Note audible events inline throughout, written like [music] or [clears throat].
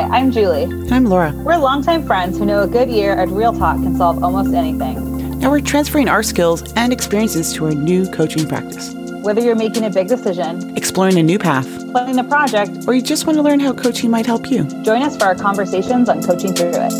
Hi, I'm Julie. I'm Laura. We're longtime friends who know a good year at Real Talk can solve almost anything. Now we're transferring our skills and experiences to our new coaching practice. Whether you're making a big decision, exploring a new path, planning a project, or you just want to learn how coaching might help you, join us for our conversations on coaching through it.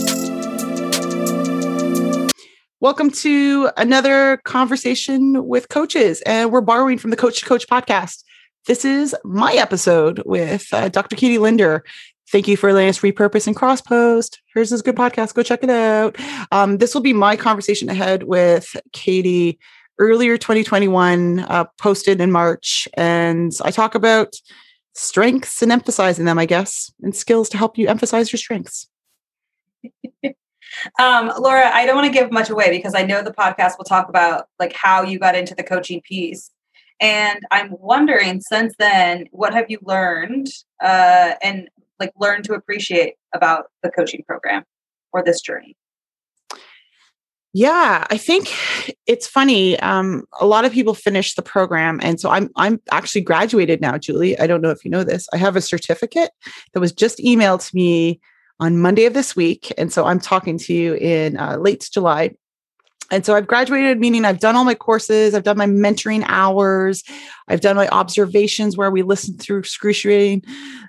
Welcome to another conversation with coaches, and we're borrowing from the Coach to Coach podcast. This is my episode with uh, Dr. Katie Linder. Thank you for letting us repurpose and cross post. Here's this good podcast. Go check it out. Um, this will be my conversation ahead with Katie earlier 2021, uh, posted in March. And I talk about strengths and emphasizing them, I guess, and skills to help you emphasize your strengths. [laughs] Um, Laura, I don't want to give much away because I know the podcast will talk about like how you got into the coaching piece. And I'm wondering since then, what have you learned uh, and like learn to appreciate about the coaching program or this journey? Yeah, I think it's funny. Um, a lot of people finish the program, and so I'm I'm actually graduated now, Julie. I don't know if you know this. I have a certificate that was just emailed to me on Monday of this week. And so I'm talking to you in uh, late July. And so I've graduated, meaning I've done all my courses, I've done my mentoring hours, I've done my observations where we listen through excruciating,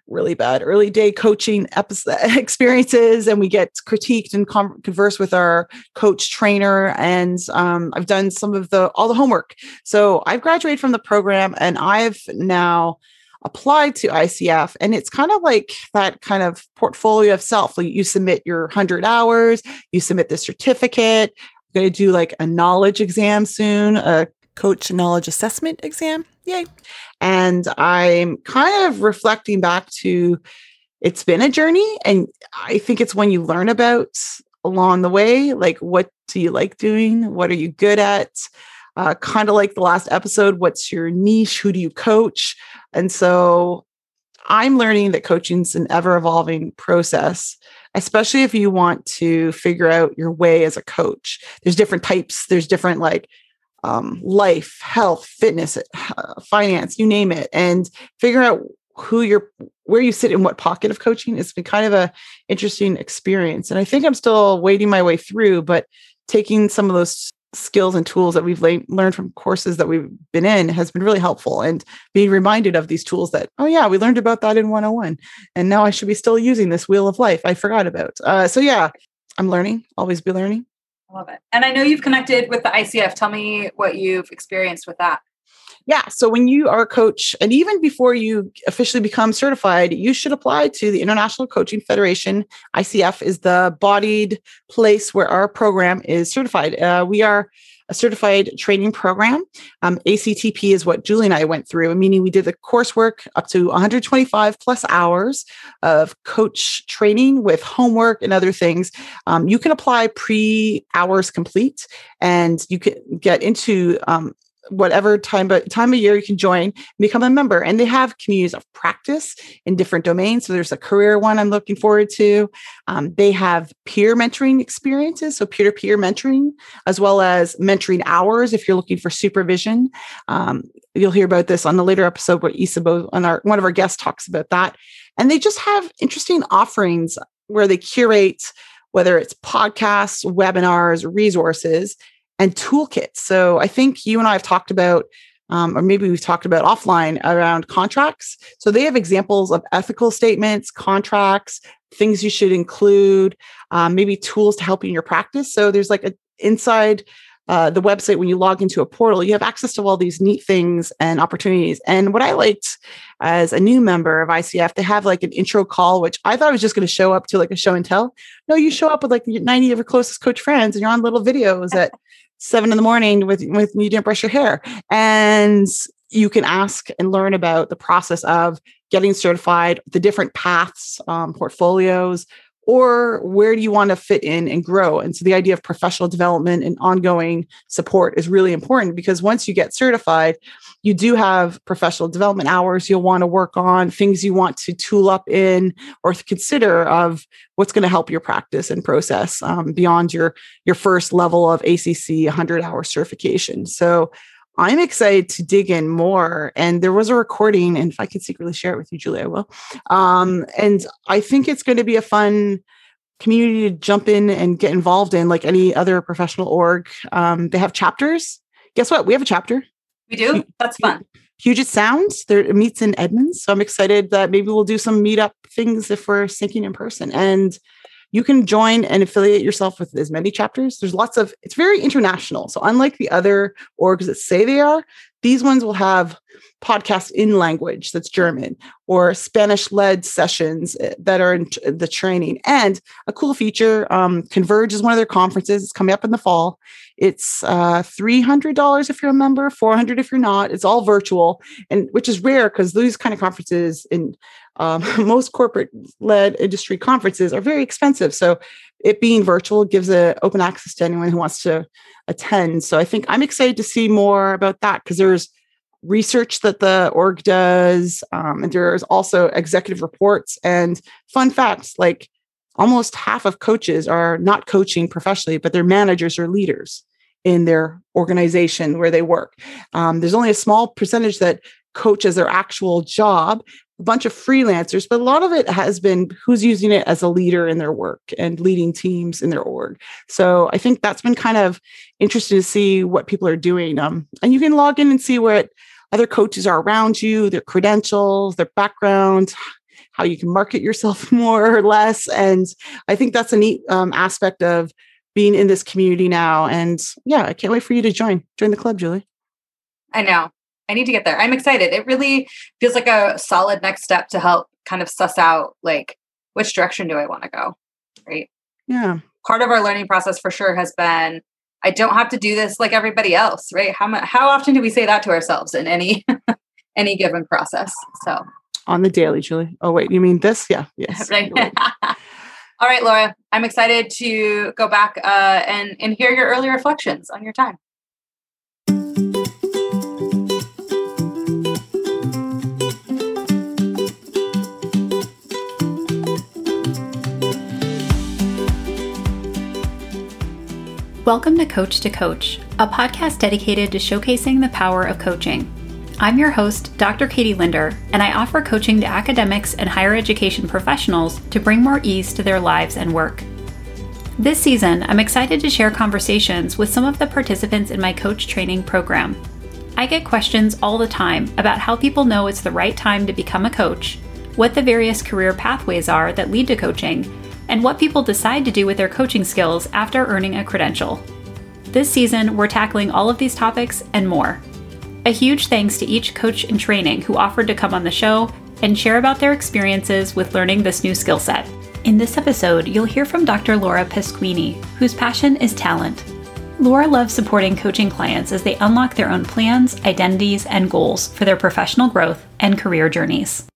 really bad early day coaching episode, [laughs] experiences, and we get critiqued and com- converse with our coach trainer. And um, I've done some of the all the homework. So I've graduated from the program, and I've now applied to ICF. And it's kind of like that kind of portfolio of self. You submit your 100 hours, you submit the certificate. Going to do like a knowledge exam soon, a coach knowledge assessment exam. Yay. And I'm kind of reflecting back to it's been a journey. And I think it's when you learn about along the way, like what do you like doing? What are you good at? Uh, kind of like the last episode, what's your niche? Who do you coach? And so I'm learning that coaching's an ever evolving process, especially if you want to figure out your way as a coach. There's different types, there's different like um, life, health, fitness, uh, finance, you name it, and figure out who you're where you sit in what pocket of coaching it's been kind of a interesting experience and i think i'm still wading my way through but taking some of those skills and tools that we've la- learned from courses that we've been in has been really helpful and being reminded of these tools that oh yeah we learned about that in 101 and now i should be still using this wheel of life i forgot about. Uh, so yeah i'm learning always be learning. I love it. And i know you've connected with the icf tell me what you've experienced with that yeah. So when you are a coach, and even before you officially become certified, you should apply to the International Coaching Federation. ICF is the bodied place where our program is certified. Uh, we are a certified training program. Um, ACTP is what Julie and I went through, meaning we did the coursework up to 125 plus hours of coach training with homework and other things. Um, you can apply pre hours complete and you can get into um, whatever time but time of year you can join become a member. And they have communities of practice in different domains. So there's a career one i'm looking forward to. Um, they have peer mentoring experiences so peer-to-peer mentoring as well as mentoring hours if you're looking for supervision. Um, you'll hear about this on the later episode where isabo on our one of our guests talks about that. And they just have interesting offerings where they curate whether it's podcasts webinars resources and toolkits. So I think you and I have talked about, um, or maybe we've talked about offline around contracts. So they have examples of ethical statements, contracts, things you should include, um, maybe tools to help you in your practice. So there's like a inside uh, the website when you log into a portal you have access to all these neat things and opportunities and what i liked as a new member of icf they have like an intro call which i thought I was just going to show up to like a show and tell no you show up with like 90 of your closest coach friends and you're on little videos at seven in the morning with with you didn't brush your hair. And you can ask and learn about the process of getting certified the different paths um, portfolios or where do you want to fit in and grow? And so the idea of professional development and ongoing support is really important because once you get certified you do have professional development hours you'll want to work on things you want to tool up in or consider of what's going to help your practice and process um, beyond your your first level of acc 100 hour certification. So I'm excited to dig in more. And there was a recording, and if I could secretly share it with you, Julie, I will. Um, and I think it's going to be a fun community to jump in and get involved in, like any other professional org. Um, they have chapters. Guess what? We have a chapter. We do. That's fun. Puget Sound. There meets in Edmonds. So I'm excited that maybe we'll do some meetup things if we're syncing in person. And you can join and affiliate yourself with as many chapters. There's lots of, it's very international. So unlike the other orgs that say they are, these ones will have podcasts in language that's German or Spanish led sessions eh, that are in the training. And a cool feature um, Converge is one of their conferences. It's coming up in the fall. It's uh, $300 if you're a member, 400 if you're not. It's all virtual, and which is rare because these kind of conferences in um, [laughs] most corporate led industry conferences are very expensive. So it being virtual gives a open access to anyone who wants to attend. So I think I'm excited to see more about that because there's research that the org does, um, and there's also executive reports and fun facts like almost half of coaches are not coaching professionally, but they're managers or leaders in their organization where they work. Um, there's only a small percentage that coach as their actual job, bunch of freelancers, but a lot of it has been who's using it as a leader in their work and leading teams in their org. So I think that's been kind of interesting to see what people are doing. Um, and you can log in and see what other coaches are around you, their credentials, their background, how you can market yourself [laughs] more or less. And I think that's a neat um, aspect of being in this community now. And yeah, I can't wait for you to join. Join the club, Julie. I know. I need to get there. I'm excited. It really feels like a solid next step to help kind of suss out like which direction do I want to go? Right. Yeah. Part of our learning process for sure has been I don't have to do this like everybody else, right? How much how often do we say that to ourselves in any [laughs] any given process? So on the daily, Julie. Oh wait, you mean this? Yeah. Yes. [laughs] right. [laughs] All right, Laura, I'm excited to go back uh, and, and hear your early reflections on your time. Welcome to Coach to Coach, a podcast dedicated to showcasing the power of coaching. I'm your host, Dr. Katie Linder, and I offer coaching to academics and higher education professionals to bring more ease to their lives and work. This season, I'm excited to share conversations with some of the participants in my coach training program. I get questions all the time about how people know it's the right time to become a coach, what the various career pathways are that lead to coaching, and what people decide to do with their coaching skills after earning a credential. This season, we're tackling all of these topics and more. A huge thanks to each coach in training who offered to come on the show and share about their experiences with learning this new skill set. In this episode, you'll hear from Dr. Laura Pasquini, whose passion is talent. Laura loves supporting coaching clients as they unlock their own plans, identities, and goals for their professional growth and career journeys.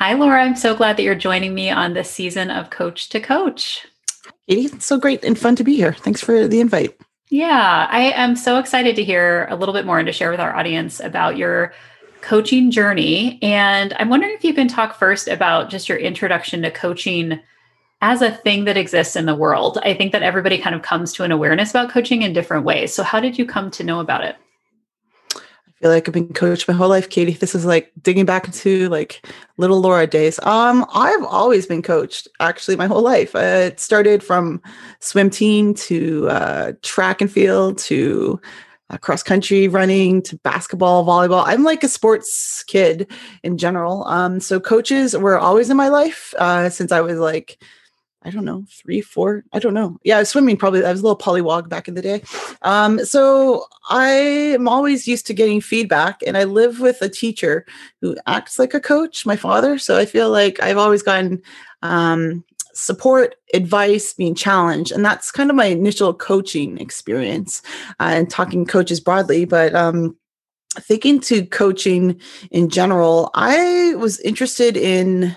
Hi, Laura. I'm so glad that you're joining me on this season of Coach to Coach. Katie, it's so great and fun to be here. Thanks for the invite. Yeah, I am so excited to hear a little bit more and to share with our audience about your coaching journey. And I'm wondering if you can talk first about just your introduction to coaching as a thing that exists in the world. I think that everybody kind of comes to an awareness about coaching in different ways. So, how did you come to know about it? Feel like I've been coached my whole life, Katie. This is like digging back into like little Laura days. Um, I've always been coached actually my whole life. Uh, it started from swim team to uh, track and field to uh, cross country running to basketball, volleyball. I'm like a sports kid in general. Um, so coaches were always in my life uh, since I was like I don't know, three, four, I don't know. Yeah, swimming probably. I was a little polywog back in the day. Um, so I am always used to getting feedback, and I live with a teacher who acts like a coach, my father. So I feel like I've always gotten um, support, advice, being challenged, and that's kind of my initial coaching experience uh, and talking coaches broadly. But um, thinking to coaching in general, I was interested in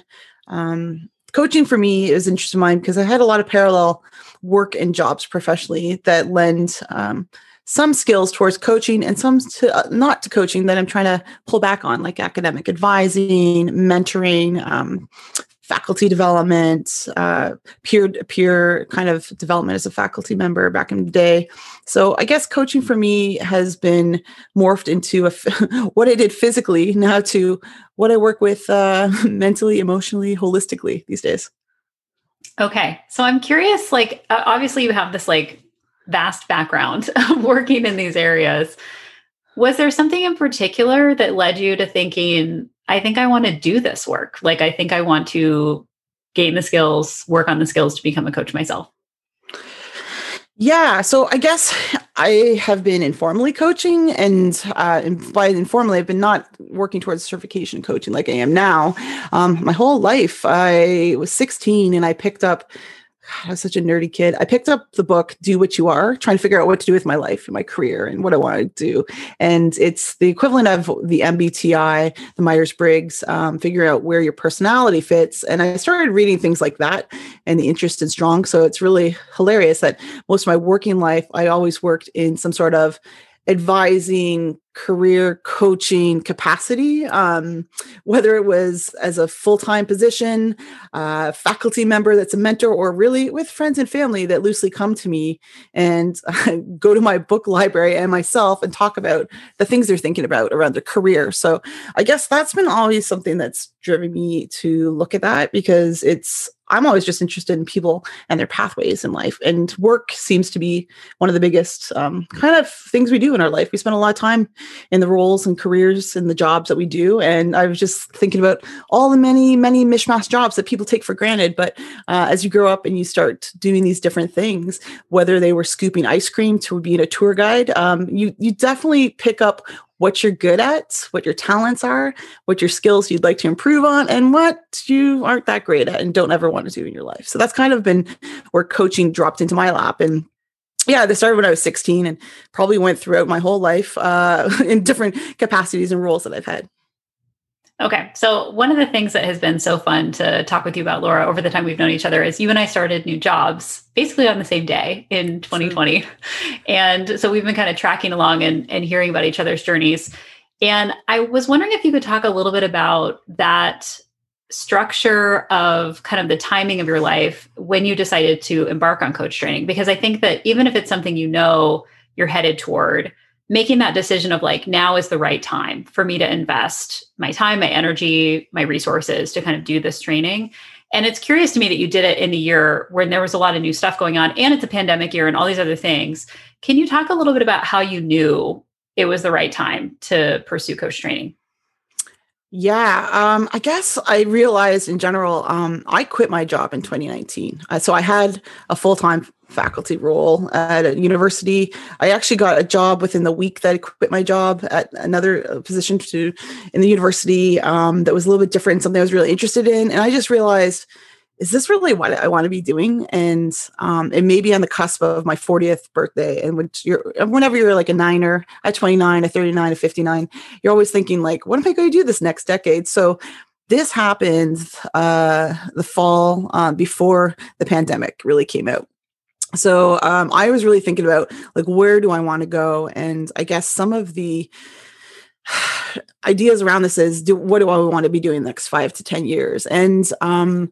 um, coaching for me is interesting mine because I had a lot of parallel work and jobs professionally that lend um, some skills towards coaching and some to, uh, not to coaching that I'm trying to pull back on, like academic advising, mentoring, um, faculty development, uh, peer peer kind of development as a faculty member back in the day. So I guess coaching for me has been morphed into a, [laughs] what I did physically now to what I work with uh, [laughs] mentally, emotionally, holistically these days. Okay, so I'm curious. Like, obviously, you have this like vast background [laughs] of working in these areas. Was there something in particular that led you to thinking, I think I want to do this work? Like, I think I want to gain the skills, work on the skills to become a coach myself? Yeah, so I guess I have been informally coaching, and uh, by informally, I've been not working towards certification coaching like I am now. Um, my whole life, I was 16 and I picked up I was such a nerdy kid. I picked up the book "Do What You Are," trying to figure out what to do with my life and my career and what I want to do. And it's the equivalent of the MBTI, the Myers Briggs, um, figure out where your personality fits. And I started reading things like that, and the interest in strong. So it's really hilarious that most of my working life, I always worked in some sort of advising career coaching capacity, um, whether it was as a full time position, uh, faculty member that's a mentor, or really with friends and family that loosely come to me and uh, [laughs] go to my book library and myself and talk about the things they're thinking about around their career. So I guess that's been always something that's driven me to look at that because it's I'm always just interested in people and their pathways in life. And work seems to be one of the biggest um, kind of things we do in our life. We spend a lot of time in the roles and careers and the jobs that we do. And I was just thinking about all the many, many mishmash jobs that people take for granted. But uh, as you grow up and you start doing these different things, whether they were scooping ice cream to being a tour guide, um, you you definitely pick up what you're good at, what your talents are, what your skills you'd like to improve on, and what you aren't that great at and don't ever want to do in your life. So that's kind of been where coaching dropped into my lap. And yeah, they started when I was 16 and probably went throughout my whole life uh, [laughs] in different capacities and roles that I've had. Okay. So, one of the things that has been so fun to talk with you about, Laura, over the time we've known each other is you and I started new jobs basically on the same day in 2020. Sure. And so we've been kind of tracking along and, and hearing about each other's journeys. And I was wondering if you could talk a little bit about that structure of kind of the timing of your life when you decided to embark on coach training. Because I think that even if it's something you know you're headed toward, making that decision of like now is the right time for me to invest my time my energy my resources to kind of do this training. And it's curious to me that you did it in a year when there was a lot of new stuff going on and it's a pandemic year and all these other things. Can you talk a little bit about how you knew it was the right time to pursue coach training? Yeah, um, I guess I realized in general, um, I quit my job in 2019. Uh, so I had a full time faculty role at a university. I actually got a job within the week that I quit my job at another uh, position to in the university um, that was a little bit different, something I was really interested in. And I just realized is this really what I want to be doing? And um, it may be on the cusp of my 40th birthday. And you're, whenever you're like a niner at 29, a 39, a 59, you're always thinking like, what am I going to do this next decade? So this happened uh, the fall uh, before the pandemic really came out. So um, I was really thinking about like, where do I want to go? And I guess some of the [sighs] ideas around this is do, what do I want to be doing the next five to 10 years? And um,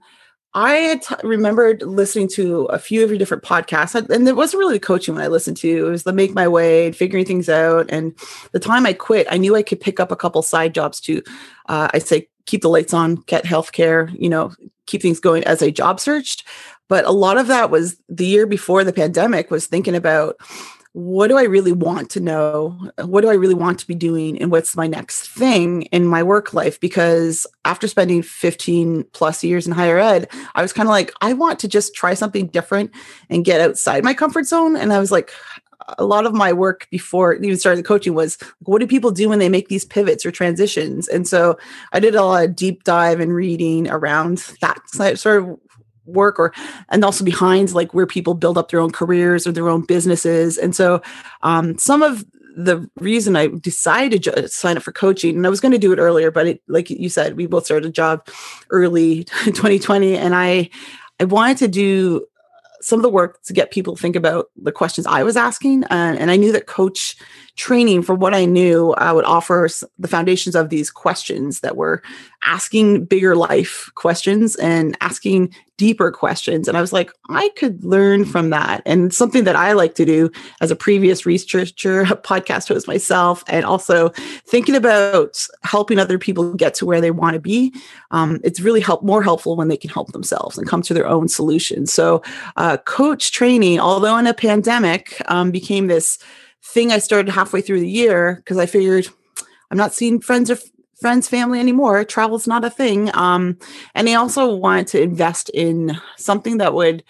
remembered listening to a few of your different podcasts, and it wasn't really the coaching when I listened to. It was the make my way, figuring things out. And the time I quit, I knew I could pick up a couple side jobs to, uh, I say, keep the lights on, get healthcare, you know, keep things going as I job searched. But a lot of that was the year before the pandemic was thinking about what do I really want to know? What do I really want to be doing? And what's my next thing in my work life? Because after spending 15 plus years in higher ed, I was kind of like, I want to just try something different and get outside my comfort zone. And I was like, a lot of my work before even started the coaching was what do people do when they make these pivots or transitions? And so I did a lot of deep dive and reading around that sort of work or and also behind like where people build up their own careers or their own businesses and so um, some of the reason I decided to sign up for coaching, and I was going to do it earlier, but it, like you said, we both started a job early [laughs] 2020, and I I wanted to do some of the work to get people to think about the questions I was asking. Uh, and I knew that coach training, for what I knew, I would offer the foundations of these questions that were asking bigger life questions and asking deeper questions. And I was like, I could learn from that. And something that I like to do as a previous researcher, a podcast host myself, and also thinking about helping other people get to where they want to be. Um, it's really help more helpful when they can help themselves and come to their own solutions. So, uh, coach training, although in a pandemic, um, became this thing I started halfway through the year because I figured I'm not seeing friends or friends, family anymore. Travel's not a thing. Um, and I also wanted to invest in something that would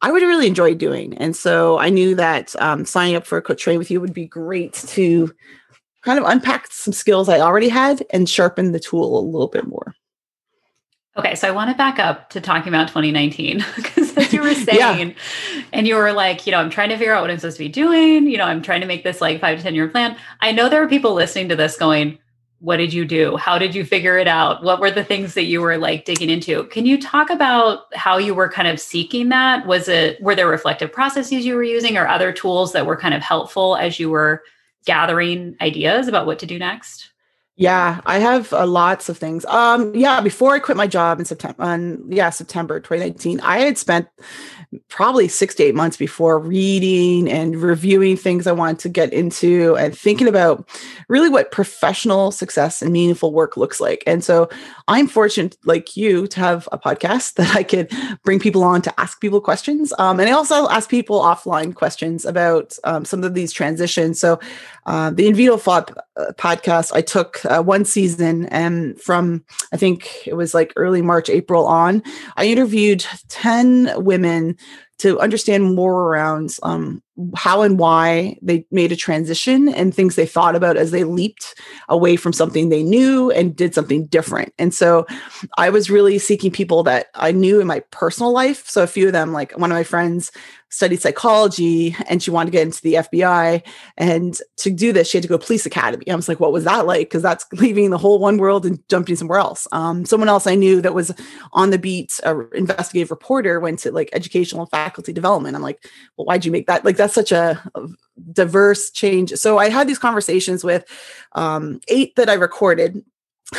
I would really enjoy doing. And so I knew that um, signing up for a coach train with you would be great to kind of unpack some skills I already had and sharpen the tool a little bit more. Okay, so I want to back up to talking about 2019 because [laughs] as you were [laughs] saying, yeah. and you were like, you know, I'm trying to figure out what I'm supposed to be doing. You know, I'm trying to make this like five to 10 year plan. I know there are people listening to this going, what did you do? How did you figure it out? What were the things that you were like digging into? Can you talk about how you were kind of seeking that? Was it, were there reflective processes you were using or other tools that were kind of helpful as you were gathering ideas about what to do next? Yeah, I have uh, lots of things. Um, yeah, before I quit my job in September, on yeah September 2019, I had spent probably six to eight months before reading and reviewing things I wanted to get into and thinking about really what professional success and meaningful work looks like. And so I'm fortunate, like you, to have a podcast [laughs] that I could bring people on to ask people questions. Um, and I also ask people offline questions about um, some of these transitions. So uh, the In Vivo Thought uh, podcast, I took uh, one season and from, I think it was like early March, April on, I interviewed 10 women to understand more around um, how and why they made a transition and things they thought about as they leaped away from something they knew and did something different. And so I was really seeking people that I knew in my personal life. So a few of them, like one of my friends studied psychology and she wanted to get into the FBI. And to do this, she had to go to police academy. I was like, what was that like? Because that's [laughs] leaving the whole one world and jumping somewhere else. Um, someone else I knew that was on the beat, a investigative reporter, went to like educational faculty development. I'm like, well, why'd you make that? Like, that's such a, a diverse change. So I had these conversations with um, eight that I recorded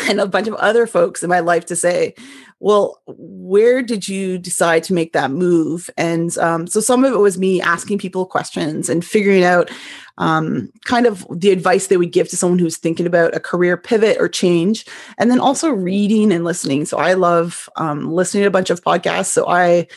and a bunch of other folks in my life to say, well, where did you decide to make that move? And um, so some of it was me asking people questions and figuring out um, kind of the advice they would give to someone who's thinking about a career pivot or change. And then also reading and listening. So I love um, listening to a bunch of podcasts. So I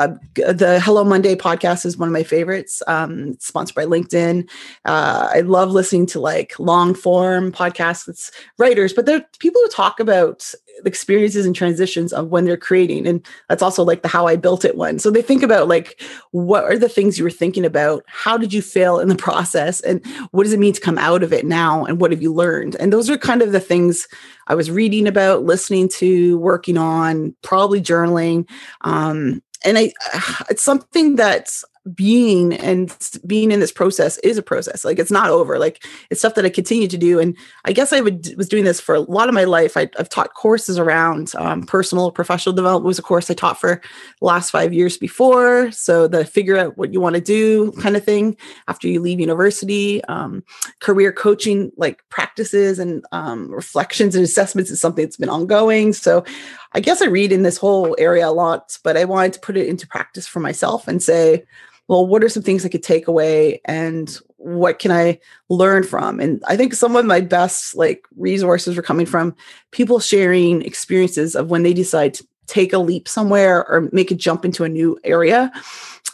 uh, the Hello Monday podcast is one of my favorites. Um, sponsored by LinkedIn. Uh, I love listening to like long form podcasts with writers, but they're people who talk about experiences and transitions of when they're creating, and that's also like the How I Built It one. So they think about like what are the things you were thinking about? How did you fail in the [laughs] process, and what does it mean to come out of it now? And what have you learned? And those are kind of the things I was reading about, listening to, working on, probably journaling. Um, and I, [sighs] it's something that's being and being in this process is a process. Like it's not over. Like it's stuff that I continue to do. And I guess I would, was doing this for a lot of my life. I, have taught courses around um, personal professional development was a course I taught for last five years before. So the figure out what you want to do kind of thing after you leave university, um, career coaching, like practices and um, reflections and assessments is something that's been ongoing. So I guess I read in this whole area a lot, but I wanted to put it into practice for myself and say, well, what are some things I could take away and what can I learn from? And I think some of my best like resources were coming from people sharing experiences of when they decide to take a leap somewhere or make a jump into a new area.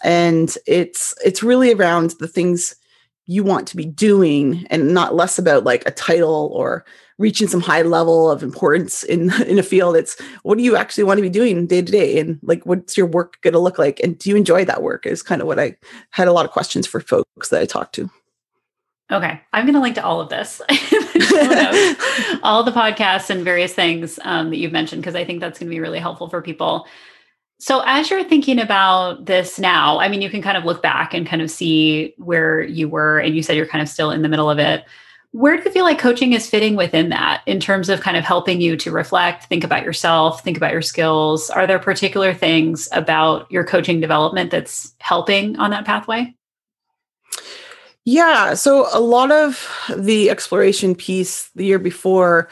And it's it's really around the things you want to be doing and not less about like a title or reaching some high level of importance in [laughs] in a field. It's what do you actually want to be doing day to day? And like what's your work going to look like? And do you enjoy that work is kind of what i had a lot of questions for folks that i talked to. Okay i'm going to link to all of this. [laughs] [laughs] All the podcasts and various things um, that you've mentioned because i think that's going to be really helpful for people. So, as you're thinking about this now, I mean, you can kind of look back and kind of see where you were, and you said you're kind of still in the middle of it. Where do you feel like coaching is fitting within that in terms of kind of helping you to reflect, think about yourself, think about your skills? Are there particular things about your coaching development that's helping on that pathway? Yeah. So a lot of the exploration piece the year before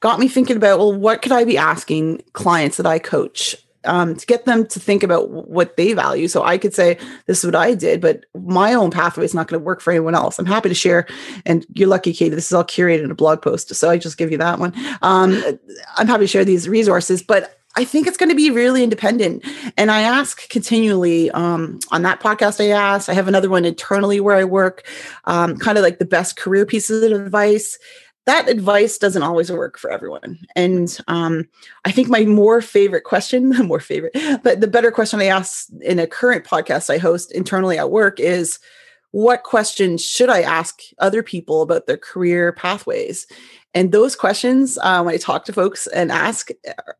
got me thinking about well, what could I be asking clients that I coach um, to get them to think about what they value. So I could say, this is what I did, but my own pathway is not going to work for anyone else. I'm happy to share. And you're lucky, Katie, this is all curated in a blog post. So I just give you that one. Um, I'm happy to share these resources, but I think it's going to be really independent. And I ask continually um, on that podcast. I ask. I have another one internally where I work, um, kind of like the best career pieces of advice that advice doesn't always work for everyone. And um, I think my more favorite question, the [laughs] more favorite, but the better question I ask in a current podcast I host internally at work is what questions should I ask other people about their career pathways? And those questions, uh, when I talk to folks and ask,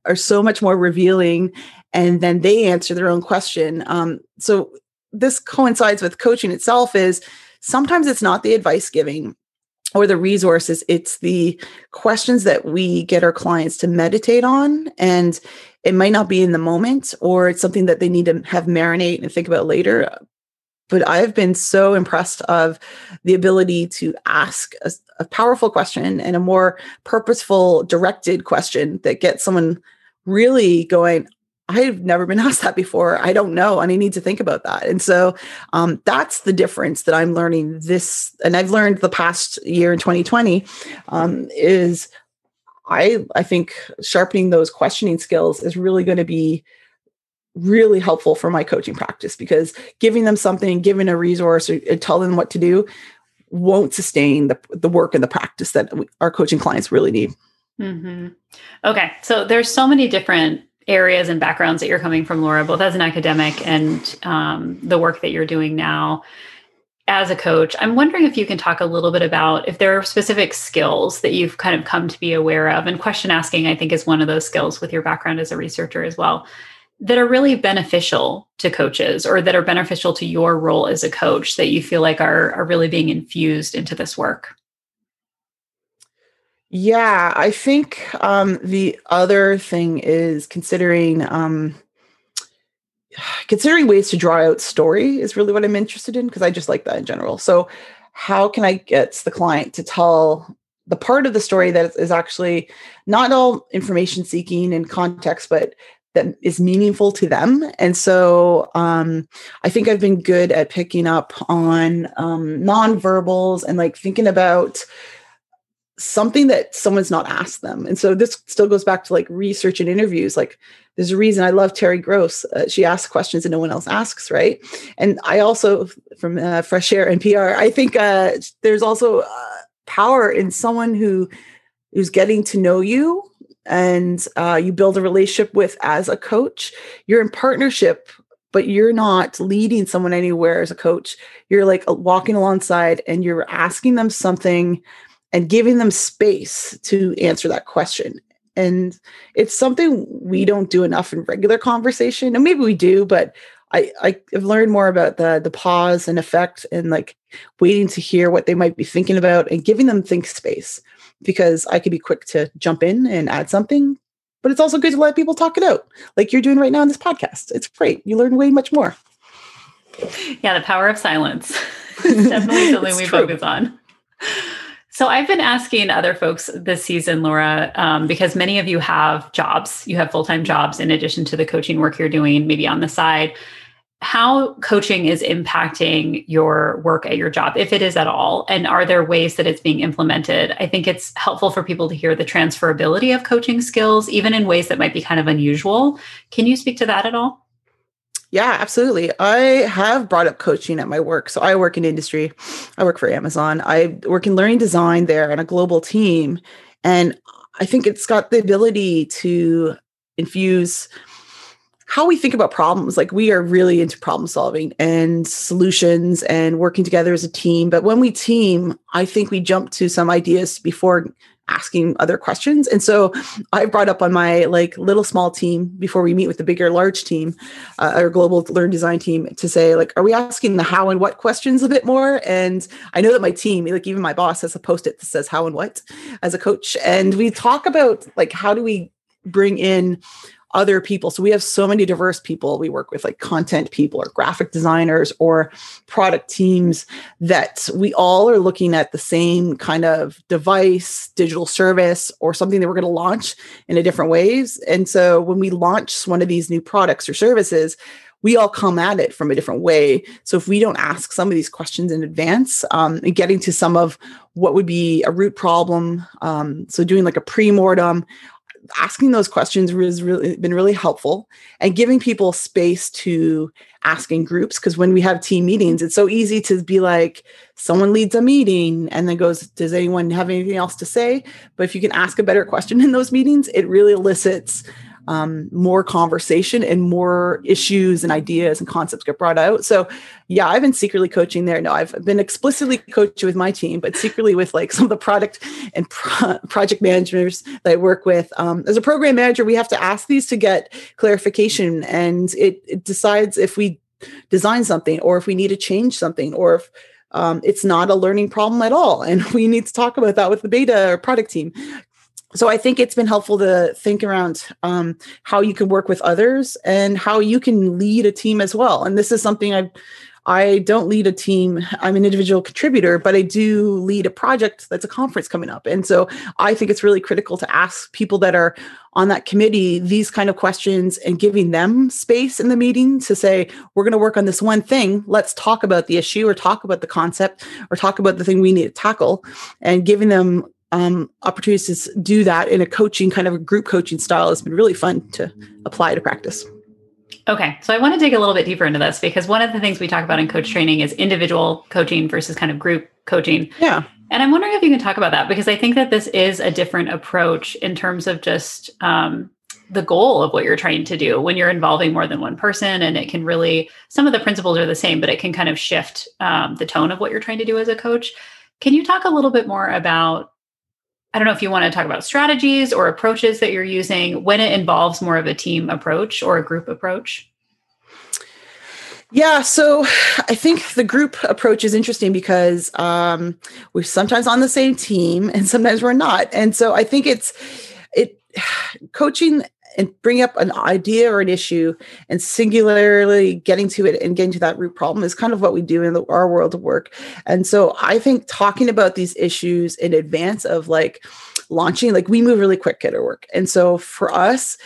are so much more revealing. And then they answer their own question. Um, so this coincides with coaching itself is sometimes it's not the advice giving or the resources it's the questions that we get our clients to meditate on and it might not be in the moment or it's something that they need to have marinate and think about later. But i've been so impressed of the ability to ask a, a powerful question and a more purposeful directed question that gets someone really going I've never been [laughs] asked that before. I don't know. And I need to think about that. And so um, that's the difference that I'm learning this. And I've learned the past year in 2020 um, is I, I think sharpening those questioning skills is really going to be really helpful for my coaching practice because giving them something, giving a resource or, or tell them what to do won't sustain the, the work and the practice that we, our coaching clients really need. Mm-hmm. Okay. So there's so many different areas and backgrounds that you're coming from, Laura, both as an academic and um, the work that you're doing now as a coach. I'm wondering if you can talk a little bit about if there are specific skills that you've kind of come to be aware of. And question asking, I think, is one of those skills with your background as a researcher as well that are really beneficial to coaches or that are beneficial to your role as a coach that you feel like are, are really being infused into this work? Yeah, I think um, the other thing is considering um, [sighs] considering ways to draw out story is really what I'm interested in because I just like that in general. So, how can I get the client to tell the part of the story that is actually not all information seeking and context, but that is meaningful to them. And so um, I think I've been good at picking up on um, nonverbals and like thinking about something that someone's not asked them. And so this still goes back to like research and interviews. Like there's a reason I love Terry Gross. Uh, she asks questions and no one else asks, right? And I also, from uh, Fresh Air NPR, I think uh, there's also uh, power in someone who who's getting to know you and uh, you build a relationship with as a coach. You're in partnership but you're not leading someone anywhere as a coach. You're like walking alongside and you're asking them something and giving them space to answer that question. And it's something we don't do enough in regular conversation. And maybe we do, but I, I've learned more about the the pause and effect and like waiting to hear what they might be thinking about and giving them think space because I could be quick to jump in and add something, but it's also good to let people talk it out, like you're doing right now in this podcast. It's great. You learn way much more. Yeah, the power of silence. [laughs] it's [laughs] definitely something we true. focus on. So I've been asking other folks this season, Laura, um, because many of you have jobs, you have full time jobs in addition to the coaching work you're doing, maybe on the side. How coaching is impacting your work at your job, if it is at all, and are there ways that it's being implemented? I think it's helpful for people to hear the transferability of coaching skills, even in ways that might be kind of unusual. Can you speak to that at all? Yeah, absolutely. I have brought up coaching at my work. So I work in industry. I work for Amazon. I work in learning design there and a global team. And I think it's got the ability to infuse how we think about problems. Like we are really into problem solving and solutions and working together as a team. But when we team, I think we jump to some ideas before asking other questions. And so I brought up on my like little small team before we meet with the bigger large team, uh, our global learn design team to say like, are we asking the how and what questions a bit more? And I know that my team, like even my boss has a post-it that says how and what as a coach. And we talk about like, how do we bring in other people. So we have so many diverse people. We work with like content people or graphic designers or product teams that we all are looking at the same kind of device, digital service, or something that we're going to launch in a different ways. And so when we launch one of these new products or services, we all come at it from a different way. So if we don't ask some of these questions in advance um, and getting to some of what would be a root problem, um, so doing like a pre-mortem, asking those questions has really been really helpful and giving people space to ask in groups because when we have team meetings it's so easy to be like someone leads a meeting and then goes does anyone have anything else to say? But if you can ask a better question in those meetings it really elicits um, more conversation and more issues and ideas and concepts get brought out. So, yeah, I've been secretly coaching there. No, I've been explicitly coaching with my team, but secretly with like [laughs] some of the product and pro- project managers that I work with. Um, as a program manager, we have to ask these to get clarification, and it, it decides if we design something or if we need to change something or if um, it's not a learning problem at all. And [laughs] we need to talk about that with the beta or product team so I think it's been helpful to think around um, how you can work with others and how you can lead a team as well. And this is something I I don't lead a team. I'm an individual contributor, but I do lead a project that's a conference coming up. And so I think it's really critical to ask people that are on that committee these kind of questions and giving them space in the meeting to say, we're going to work on this one thing. Let's talk about the issue or talk about the concept or talk about the thing we need to tackle and giving them um, opportunities to do that in a coaching kind of a group coaching style has been really fun to apply to practice. Okay, so I want to dig a little bit deeper into this because one of the things we talk about in coach training is individual coaching versus kind of group coaching. Yeah. And I'm wondering if you can talk about that because I think that this is a different approach in terms of just um, the goal of what you're trying to do when you're involving more than one person. And it can really, some of the principles are the same, but it can kind of shift um, the tone of what you're trying to do as a coach. Can you talk a little bit more about I don't know if you want to talk about strategies or approaches that you're using when it involves more of a team approach or a group approach. Yeah, so I think the group approach is interesting because um, we're sometimes on the same team and sometimes we're not, and so I think it's it [sighs] coaching and bring up an idea or an issue and singularly getting to it and getting to that root problem is kind of what we do in the, our world of work. And so I think talking about these issues in advance of like launching, like we move really quick at our work. And so for us,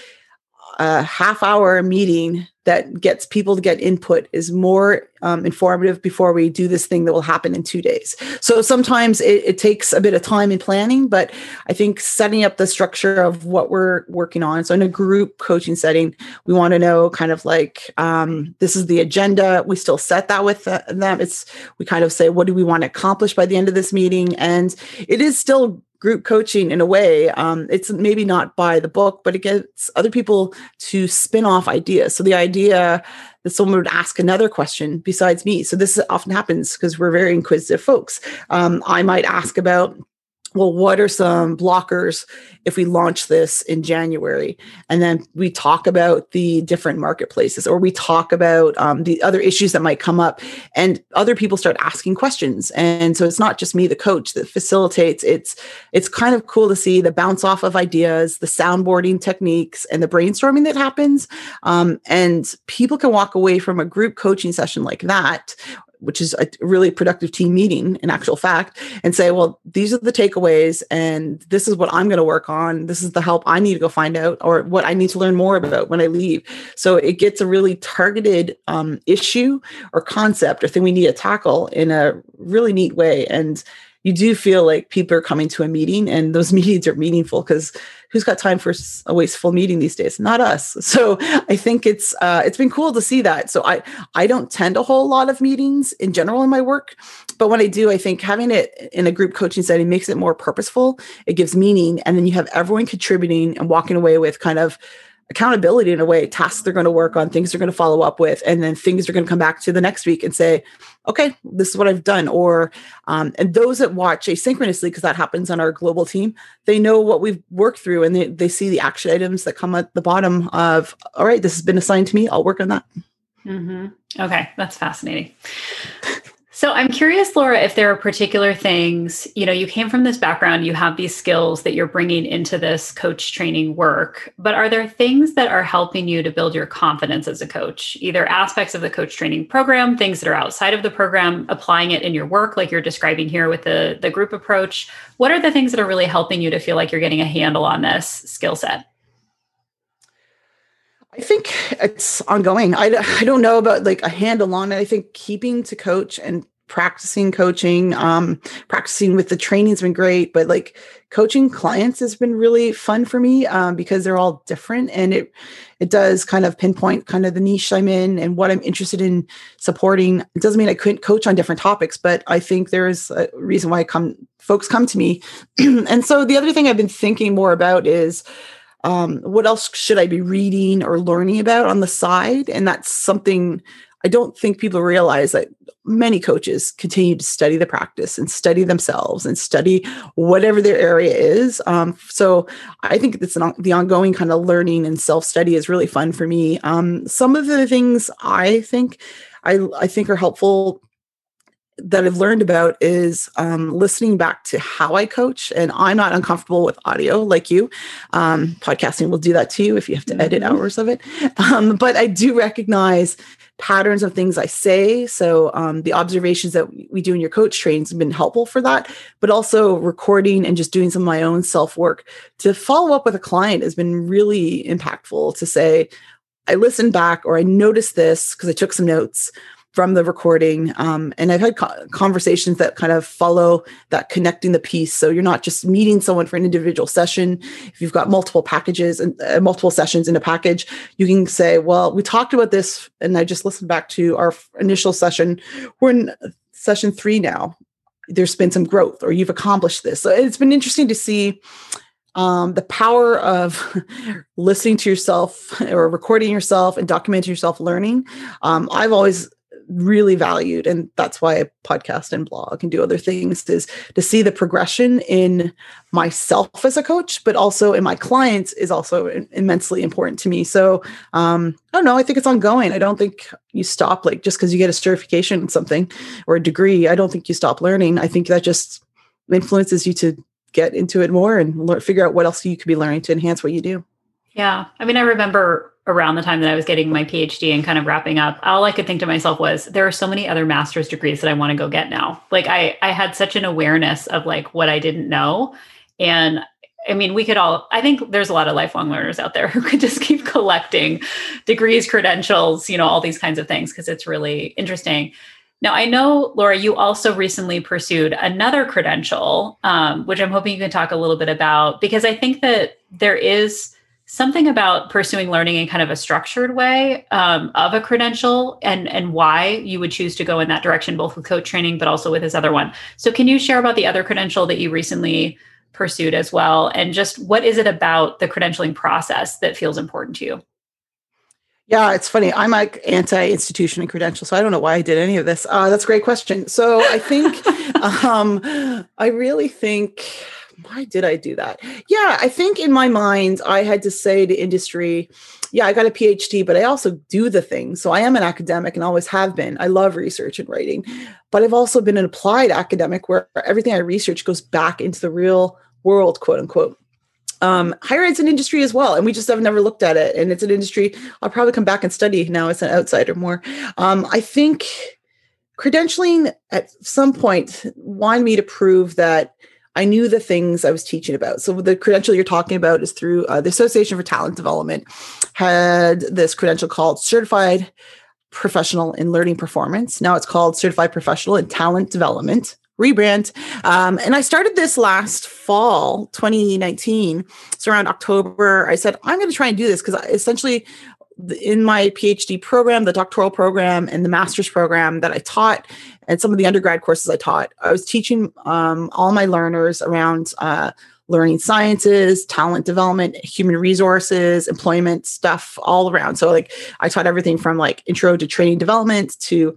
a half hour meeting that gets people to get input is more um, informative before we do this thing that will happen in two days. So sometimes it, it, takes a bit of time in planning, but I think setting up the structure of what we're working on. So in a group coaching setting, we want to know kind of like um, this is the agenda. We still set that with them. It's we kind of say what do we want to accomplish by the end of this meeting, and it is still group coaching in a way. Um, it's maybe not by the book, but it gets other people to spin off ideas. So the idea that someone would ask another question besides me. So this often happens because we're very inquisitive folks. Um, I might ask about well, what are some blockers if we launch this in January? And then we talk about the different marketplaces or we talk about um, the other issues that might come up and other people start asking questions. And so it's not just me, the coach that facilitates. It's, it's kind of cool to see the bounce off of ideas, the soundboarding techniques and the brainstorming that happens. Um, and people can walk away from a group coaching session like that which is a really productive team meeting in actual fact, and say, well, these are the takeaways, and this is what I'm going to work on. This is the help I need to go find out, or what I need to learn more about when I leave. So it gets a really targeted um, issue or concept or thing we need to tackle in a really neat way. And you do feel like people are coming to a meeting and those [laughs] meetings are meaningful because who's got time for a wasteful meeting these days? Not us. [laughs] So i think it's uh, it's been cool to see that. So i i don't tend a whole lot of meetings in general in my work but when i do i think having it in a group coaching setting makes it more purposeful. It gives meaning and then you have everyone contributing and walking away with kind of accountability in a way tasks they're going to work on things they're going to follow up with and then things are going to come back to the next week and say okay this is what i've done or um, and those that watch asynchronously because that happens on our global team they know what we've worked through and they, they see the action items that come at the bottom of all right this has been assigned to me i'll work on that mm-hmm. okay that's fascinating so I'm curious, Laura, if there are particular things, you know, you came from this background, you have these skills that you're bringing into this coach training work, but are there things that are helping you to build your confidence as a coach, either aspects of the coach training program, things that are outside of the program, applying it in your work, like you're describing here with the, the group approach? What are the things that are really helping you to feel like you're getting a handle on this skill set? I think it's ongoing. I, I don't know about like a handle on it. I think keeping to coach and practicing coaching um practicing with the training's been great but like coaching clients has been really fun for me um, because they're all different and it it does kind of pinpoint kind of the niche i'm in and what i'm interested in supporting it doesn't mean i couldn't coach on different topics but i think there's a reason why come folks come to me [clears throat] and so the other thing i've been thinking more about is um, what else should I be reading or learning about on the side? And that's something I don't think people realize that many coaches continue to study the practice and study themselves and study whatever their area is. Um, so I think it's an, the ongoing kind of learning and self study is really fun for me. Um, some of the things I think I, I think are helpful that I've learned about is um, listening back to how I coach. And I'm not uncomfortable with audio like you. Um, podcasting will do that to you if you have to edit mm-hmm. hours of it. Um, but I do recognize patterns of things I say. So um, the observations that we do in your coach trainings have been helpful for that, but also recording and just doing some of my own self work to follow up with a client has been really impactful to say, I listened back or I noticed this because I took some notes from the recording. Um, and I've had co- conversations that kind of follow that connecting the piece. So you're not just meeting someone for an individual session. If you've got multiple packages and uh, multiple sessions in a package, you can say, well, we talked about this and I just listened back to our initial session. We're in session three now. There's been some growth or you've accomplished this. So it's been interesting to see um, the power of [laughs] listening to yourself or recording yourself and documenting yourself learning. Um, I've always really valued and that's why i podcast and blog and do other things is to see the progression in myself as a coach but also in my clients is also immensely important to me. So um, i don't know i think it's ongoing. I don't think you stop like just because you get a certification in something or a degree i don't think you stop learning. I think that just influences you to get into it more and learn, figure out what else you could be learning to enhance what you do. Yeah. I mean i remember around the time that I was getting my PhD and kind of wrapping up, all I could think to myself was there are so many other master's degrees that I want to go get now. Like I I had such an awareness of like what I didn't know. And I mean, we could all, I think there's a lot of lifelong learners out there [laughs] who could just keep collecting degrees, credentials, you know, all these kinds of things because it's really interesting. Now, I know, Laura, you also recently pursued another credential, um, which I'm hoping you can talk a little bit about because I think that there is something about pursuing learning in kind of a structured way um, of a credential and and why you would choose to go in that direction both with coach training but also with this other one so can you share about the other credential that you recently pursued as well and just what is it about the credentialing process that feels important to you yeah, it's funny. I'm like anti-institution and credential, so I don't know why I did any of this. Uh, that's a great question. So I think, [laughs] um, I really think why did I do that? Yeah, I think in my mind, I had to say to industry, yeah, I got a PhD, but I also do the thing. So I am an academic and always have been. I love research and writing, but I've also been an applied academic where everything I research goes back into the real world, quote unquote. Um, higher ed's an industry as well, and we just have never looked at it. And it's an industry I'll probably come back and study now as an outsider more. Um, I think credentialing at some point wanted me to prove that I knew the things I was teaching about. So the credential you're talking about is through uh, the Association for Talent Development had this credential called Certified Professional in Learning Performance. Now it's called Certified Professional in Talent Development rebrand. Um, and I started this last fall, 2019. So around October, I said, I'm going to try and do this because essentially in my PhD program, the doctoral program, and the master's program that I taught, and some of the undergrad courses I taught, I was teaching um, all my learners around uh, learning sciences, talent development, human resources, employment stuff all around. So like I taught everything from like intro to training development to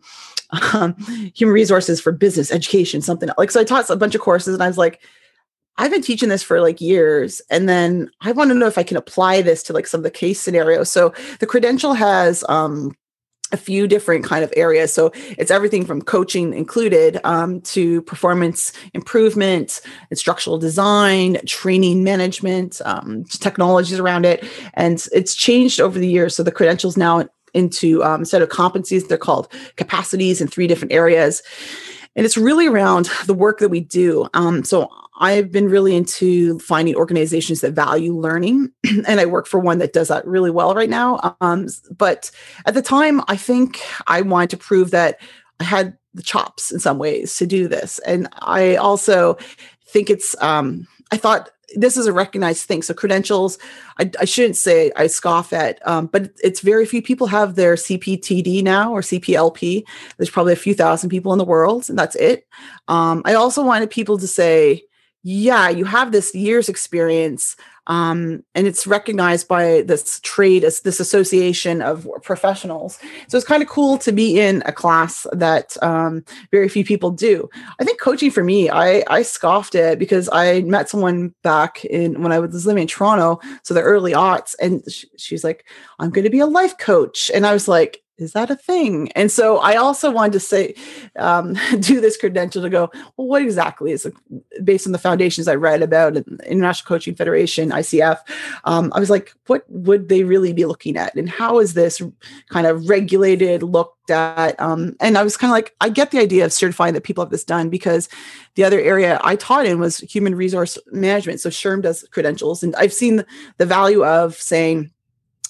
um, human resources for business education, something like so. I taught a bunch of courses, and I was like, I've been teaching this for like years, and then I want to know if I can apply this to like some of the case scenarios. So the credential has um, a few different kind of areas. So it's everything from coaching included um, to performance improvement, instructional design, training management, um, technologies around it, and it's changed over the years. So the credentials now into um, a set of competencies. They're called capacities in three different areas. And it's really around the work that we do. Um, so I've been really into finding organizations that value learning, [clears throat] and I work for one that does that really well right now. Um, but at the time, I think I wanted to prove that I had the chops in some ways to do this, and I also think it's. Um, I thought this is a recognized thing. So credentials, I, I shouldn't say I scoff at, um, but it's very few people have their CPTD now or CPLP. There's probably a few thousand people in the world, and that's it. Um, I also wanted people to say, yeah, you have this year's experience, um, and it's recognized by this trade as this association of professionals. So it's kind of cool to be in a class that um, very few people do. I think coaching for me, I, I scoffed it because I met someone back in when I was living in Toronto, so the early aughts, and she's like, "I'm going to be a life coach," and I was like, is that a thing? And so I also wanted to say, um, [laughs] do this credential to go, well, what exactly is it? Based on the foundations I read about International Coaching Federation, ICF, um, I was like, what would they really be looking at? And how is this kind of regulated, looked at? Um, and I was kind of like, I get the idea of certifying that people have this done because the other area I taught in was human resource management. So SHRM does credentials. And I've seen the value of saying,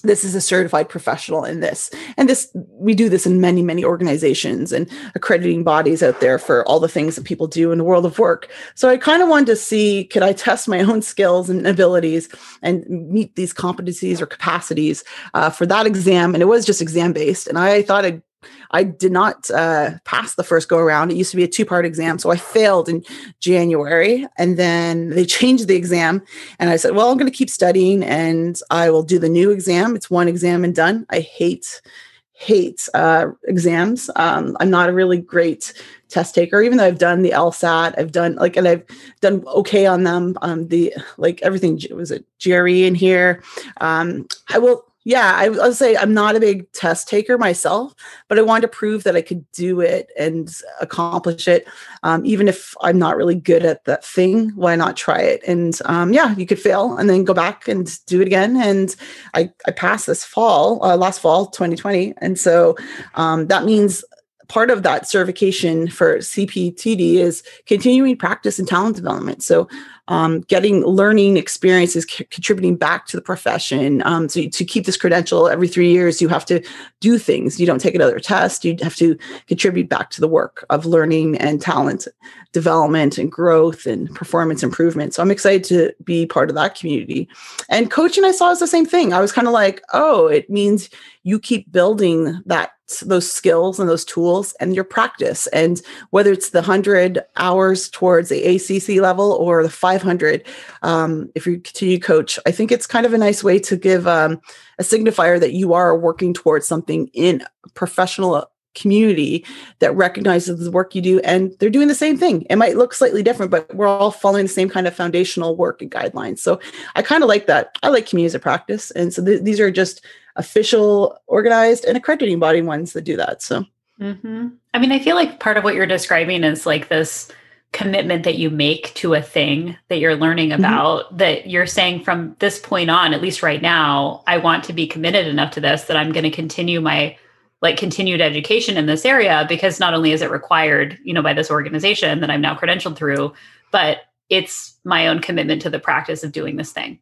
this is a certified professional in this. And this we do this in many many organizations and accrediting bodies out there for all the things that people do in the world of work. So i kind of wanted to see could i test my own skills and abilities and meet these competencies or capacities uh, for that exam? And it was just exam based and i thought i'd I did not uh, pass the first go around. It used to be a two part exam. So I failed in January. And then they [laughs] changed the exam. And I said, well, I'm going to keep studying and I will do the new exam. It's one exam and done. I hate, hate uh, exams. Um, I'm not a really great test taker, even though I've done the LSAT, I've done like, and I've done okay on them. Um, the like everything was it GRE in here. Um, I will yeah, I would say I'm not a big test taker myself, but I wanted to prove that I could do it and accomplish it. Um, even if I'm not really good at that thing, why not try it? And um, yeah, you could fail and then go back and do it again. And I, I passed this fall, uh, last fall, 2020. And so um, that means part of that certification for CPTD is continuing practice and talent development. So um, getting learning experiences c- contributing back to the profession. Um, so to keep this credential every three years, you have to do things. You don't take another test. You have to contribute back to the work of learning and talent development and growth and performance improvement. So I'm excited to be part of that community. And coaching, I saw as the same thing. I was kind of like, oh, it means you keep building that those skills and those tools and your practice and whether it's the 100 hours towards the acc level or the 500 um, if you continue coach i think it's kind of a nice way to give um, a signifier that you are working towards something in professional community that recognizes the work you do and they're doing the same thing. It might look slightly different, but we're all following the same kind of foundational work and guidelines. So I kind of like that. I like communities of practice. And so th- these are just official, organized, and accrediting body ones that do that. So mm-hmm. I mean, I feel like part of what you're describing is like this commitment that you make to a thing that you're learning mm-hmm. about mm-hmm. that you're saying from this point on at least right now i want to be committed enough to this that i'm going to continue my like continued education in this area because not only is it required, you know, by this organization that I'm now credentialed through, but it's my own commitment to the practice of doing this thing.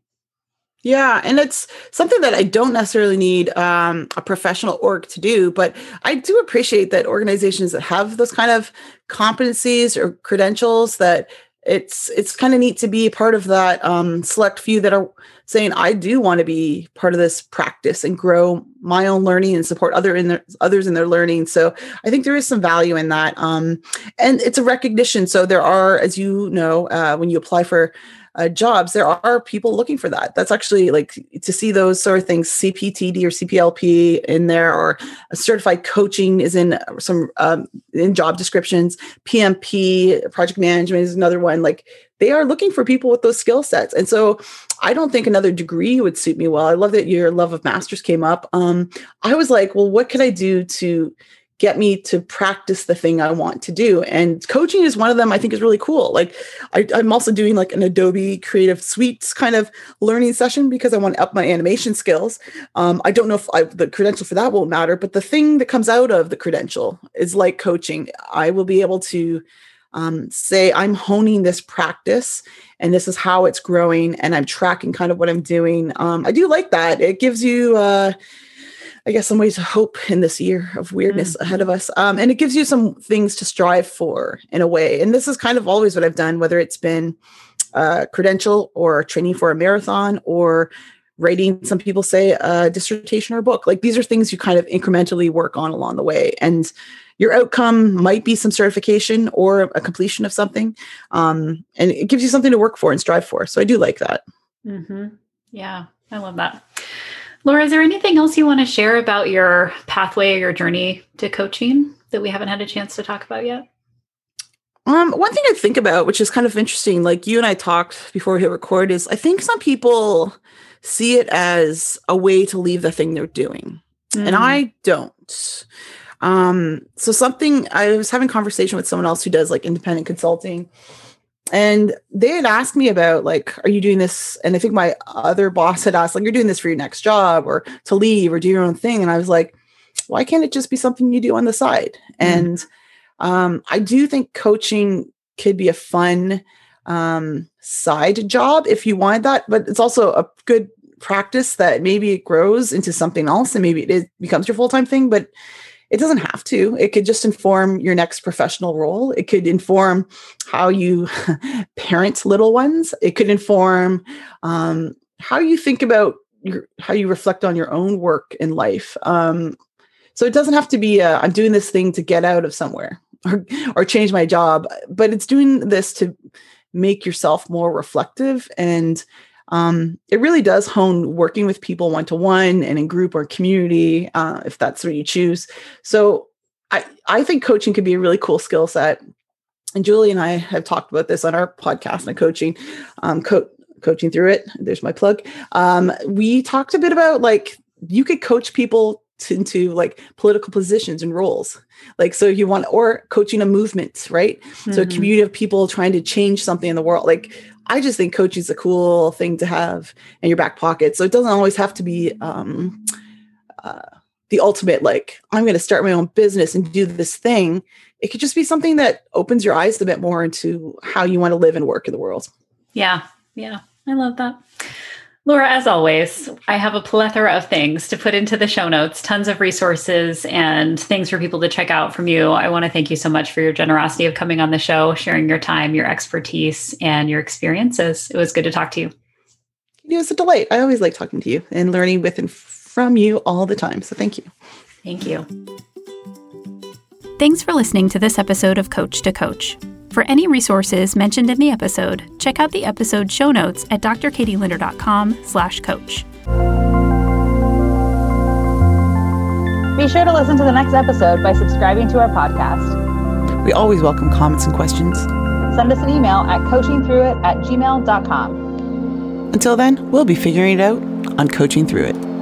Yeah, and it's something that I don't necessarily need um, a professional org to do, but I do appreciate that organizations that have those kind of competencies or credentials that it's it's kind of neat to be part of that um, select few that are saying I do want to be part of this practice and grow my own learning and support other in their, others in their learning. So I think there is some value in that, um, and it's a recognition. So there are, as you know, uh, when you apply for uh, jobs, there are people looking for that. That's actually like to see those sort of things, CPTD or CPLP in there, or certified coaching is in some um, in job descriptions. PMP, project management is another one. Like they are looking for people with those skill sets, and so I don't think another degree would suit me well. I love that your love of masters came up. Um, I was like, well, what could I do to get me to practice the thing I want to do. And coaching is one of them I think is really cool. Like I, am also doing like an Adobe Creative Suites kind of learning session because I want to up my animation skills. Um, I don't know if I, the credential for that won't matter, but the thing that comes out of the credential is like coaching. I will be able to um, say I'm honing this practice and this is how it's growing and I'm tracking kind of what I'm doing. Um, I do like that. It gives you uh, I guess, some ways of hope in this year of weirdness mm. ahead of us. Um, and it gives you some things to strive for in a way. And this is kind of always what I've done, whether it's been uh, credential or training for a marathon or writing, some people say, a dissertation or a book. Like these are things you kind of incrementally work on along the way. And your outcome might be some certification or a completion of something. Um, and it gives you something to work for and strive for. So I do like that. Mm-hmm. Yeah, I love that. Laura, is there anything else you want to share about your pathway or your journey to coaching that we haven't had a chance to talk about yet? Um, one thing I think about, which is kind of interesting, like you and I talked before we hit record, is I think some people see it as a way to leave the thing they're doing, mm. and I don't. Um, so something I was having conversation with someone else who does like independent consulting, and they had asked me about like are you doing this? And i think my other boss had asked like you're doing this for your next job or to leave or do your own thing. And i was like why can't it just be something you do on the side? Mm-hmm. and um, i do think coaching could be a fun um, side job if you wanted that but it's also a good practice that maybe it grows into something else and maybe it is, becomes your full-time thing but it doesn't have to. It could just inform your next professional role. It could inform how you [laughs] parent little ones. It could inform um, how you think about your, how you reflect on your own work in life. Um, so it doesn't have to be i am doing this thing to get out of somewhere [laughs] or, or change my job, but it's doing this to make yourself more reflective and um, it really does hone working with people one to one and in group or community, uh, if that's what you choose. So I, I think coaching could be a really cool skill set. And Julie and I have talked about this on our podcast and coaching, um, co- coaching through it. There's my plug. Um, we talked a bit about like you could coach people into like political positions and roles like so you want or coaching a movement right mm-hmm. so a mm-hmm. community of people trying to change something in the world like I just think coaching is a cool thing to have in your back pocket. So it doesn't always have to be um, uh, the ultimate, like, I'm going to start my own business and do this thing. It could just be something that opens your eyes a bit more into how you want to live and work in the world. Yeah. Yeah. I love that. Laura, as always, I have a plethora of things to put into the show notes, tons of resources and things for people to check out from you. I want to thank you so much for your generosity of coming on the show, sharing your time, your expertise, and your experiences. It was good to talk to you. It was a delight. I always like talking to you and learning with and from you all the time. So thank you. Thank you. Thanks for listening to this episode of Coach to Coach. For any resources mentioned in the episode, check out the episode show notes at drkatielinder.com slash coach. Be sure to listen to the next episode by subscribing to our podcast. We always welcome comments and questions. Send us an email at coachingthroughit at gmail.com. Until then, we'll be figuring it out on Coaching Through It.